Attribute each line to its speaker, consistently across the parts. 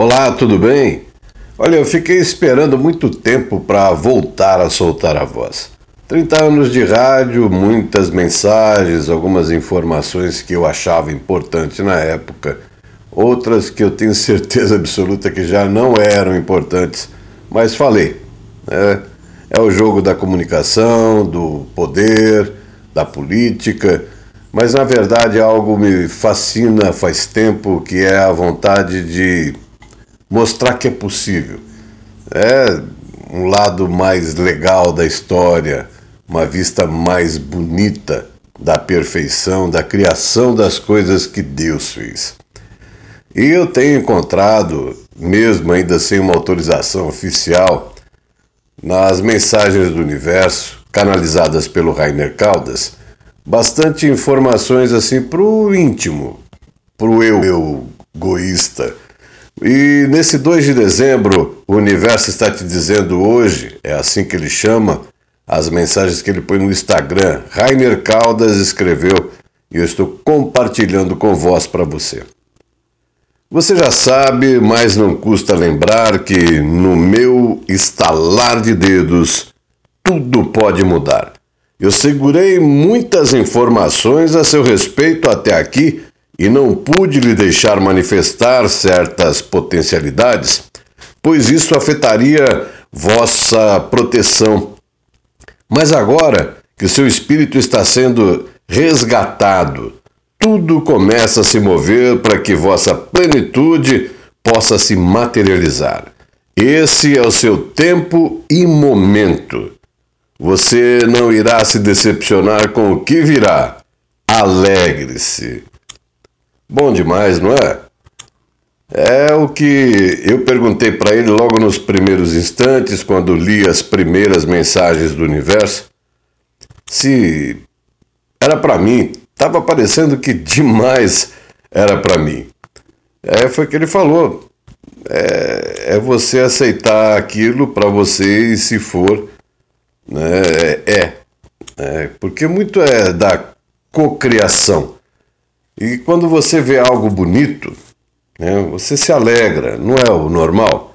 Speaker 1: Olá, tudo bem? Olha, eu fiquei esperando muito tempo para voltar a soltar a voz. 30 anos de rádio, muitas mensagens, algumas informações que eu achava importantes na época, outras que eu tenho certeza absoluta que já não eram importantes, mas falei. É, é o jogo da comunicação, do poder, da política, mas na verdade algo me fascina faz tempo que é a vontade de mostrar que é possível. É um lado mais legal da história, uma vista mais bonita da perfeição, da criação das coisas que Deus fez. E eu tenho encontrado, mesmo ainda sem uma autorização oficial, nas mensagens do universo, canalizadas pelo Rainer Caldas, bastante informações assim para o íntimo, para o eu, egoísta e nesse 2 de dezembro, o universo está te dizendo hoje, é assim que ele chama, as mensagens que ele põe no Instagram. Rainer Caldas escreveu e eu estou compartilhando com voz para você. Você já sabe, mas não custa lembrar que no meu estalar de dedos tudo pode mudar. Eu segurei muitas informações a seu respeito até aqui e não pude lhe deixar manifestar certas potencialidades, pois isso afetaria vossa proteção. Mas agora que seu espírito está sendo resgatado, tudo começa a se mover para que vossa plenitude possa se materializar. Esse é o seu tempo e momento. Você não irá se decepcionar com o que virá. Alegre-se. Bom demais, não é? É o que eu perguntei para ele logo nos primeiros instantes, quando li as primeiras mensagens do universo, se era para mim. Tava parecendo que demais era para mim. É, foi o que ele falou. É, é você aceitar aquilo para você e se for, né, é, é. Porque muito é da cocriação. E quando você vê algo bonito, né, você se alegra, não é o normal?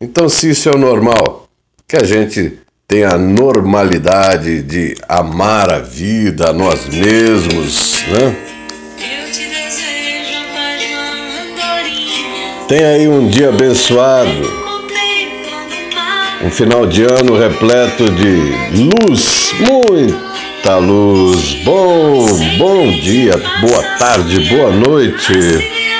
Speaker 1: Então, se isso é o normal, que a gente tenha a normalidade de amar a vida, a nós mesmos, né? Tenha aí um dia abençoado, um final de ano repleto de luz, muito muita luz. Bom, bom dia, boa tarde, boa noite.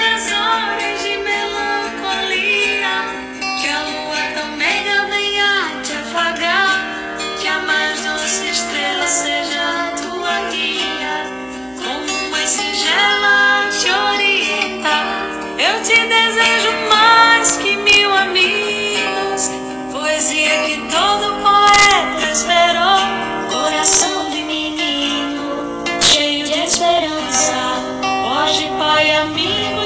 Speaker 1: hoje, Pai amigo.